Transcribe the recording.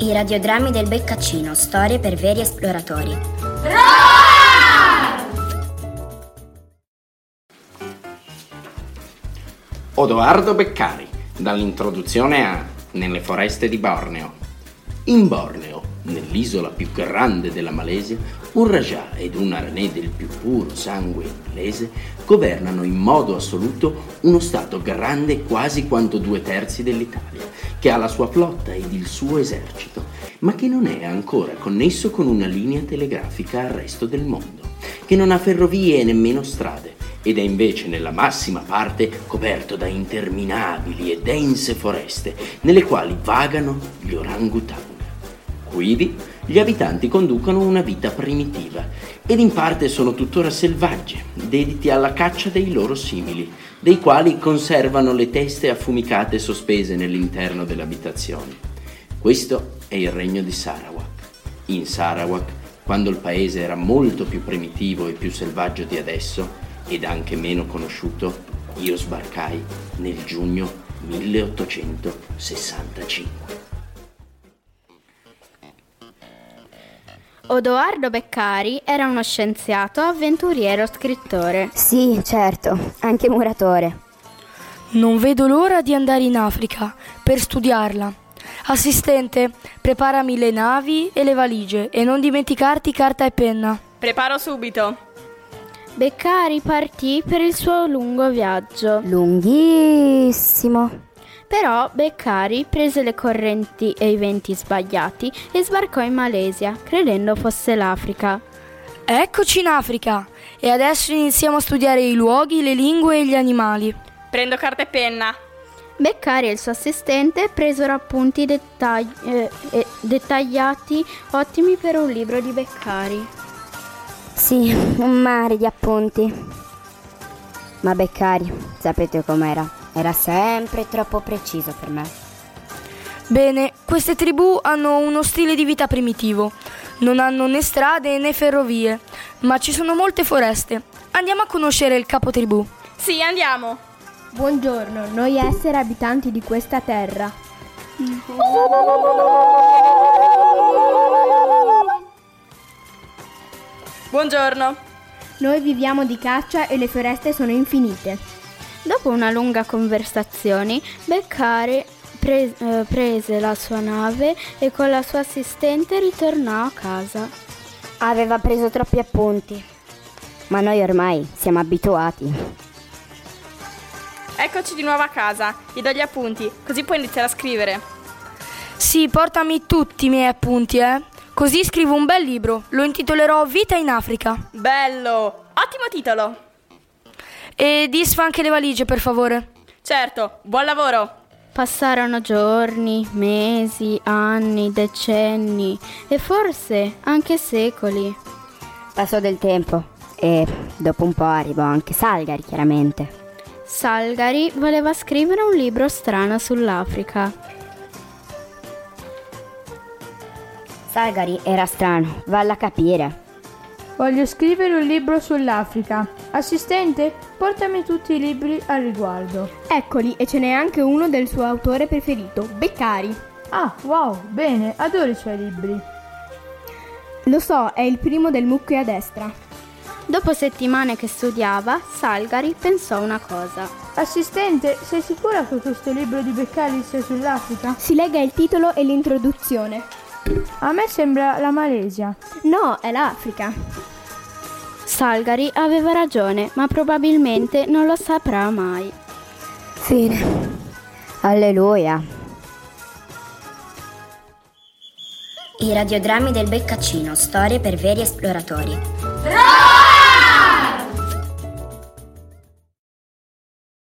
I radiodrammi del Beccaccino, storie per veri esploratori. Odoardo Beccari, dall'introduzione a Nelle foreste di Borneo. In Borneo, nell'isola più grande della Malesia, un Rajah ed un Aranè del più puro sangue inglese governano in modo assoluto uno stato grande quasi quanto due terzi dell'Italia, che ha la sua flotta ed il suo esercito, ma che non è ancora connesso con una linea telegrafica al resto del mondo, che non ha ferrovie e nemmeno strade, ed è invece nella massima parte coperto da interminabili e dense foreste nelle quali vagano gli orangutang. Quivi gli abitanti conducono una vita primitiva ed in parte sono tuttora selvaggi, dediti alla caccia dei loro simili, dei quali conservano le teste affumicate sospese nell'interno delle abitazioni. Questo è il regno di Sarawak. In Sarawak, quando il paese era molto più primitivo e più selvaggio di adesso, ed anche meno conosciuto, io sbarcai nel giugno 1865. Odoardo Beccari era uno scienziato, avventuriero, scrittore. Sì, certo, anche muratore. Non vedo l'ora di andare in Africa per studiarla. Assistente, preparami le navi e le valigie e non dimenticarti carta e penna. Preparo subito. Beccari partì per il suo lungo viaggio. Lunghissimo. Però Beccari prese le correnti e i venti sbagliati e sbarcò in Malesia, credendo fosse l'Africa. Eccoci in Africa e adesso iniziamo a studiare i luoghi, le lingue e gli animali. Prendo carta e penna. Beccari e il suo assistente presero appunti dettagli- eh, eh, dettagliati ottimi per un libro di Beccari. Sì, un mare di appunti. Ma Beccari, sapete com'era? Era sempre troppo preciso per me. Bene, queste tribù hanno uno stile di vita primitivo. Non hanno né strade né ferrovie, ma ci sono molte foreste. Andiamo a conoscere il capo tribù. Sì, andiamo. Buongiorno, noi esseri abitanti di questa terra. Buongiorno. Noi viviamo di caccia e le foreste sono infinite. Dopo una lunga conversazione, Beccari pre- eh, prese la sua nave e con la sua assistente ritornò a casa. Aveva preso troppi appunti. Ma noi ormai siamo abituati. Eccoci di nuovo a casa. Gli do gli appunti, così puoi iniziare a scrivere. Sì, portami tutti i miei appunti, eh. Così scrivo un bel libro. Lo intitolerò Vita in Africa. Bello! Ottimo titolo. E disfa anche le valigie, per favore. Certo, buon lavoro. Passarono giorni, mesi, anni, decenni e forse anche secoli. Passò del tempo e dopo un po' arrivò anche Salgari, chiaramente. Salgari voleva scrivere un libro strano sull'Africa. Salgari era strano, valla a capire. Voglio scrivere un libro sull'Africa. Assistente, portami tutti i libri al riguardo. Eccoli, e ce n'è anche uno del suo autore preferito, Beccari. Ah, wow, bene, adoro i suoi libri. Lo so, è il primo del mucchio a destra. Dopo settimane che studiava, Salgari pensò una cosa. Assistente, sei sicura che questo libro di Beccari sia sull'Africa? Si legga il titolo e l'introduzione. A me sembra la Malesia. No, è l'Africa. Salgari aveva ragione, ma probabilmente non lo saprà mai. Fine. Alleluia. I radiodrammi del Beccaccino, storie per veri esploratori.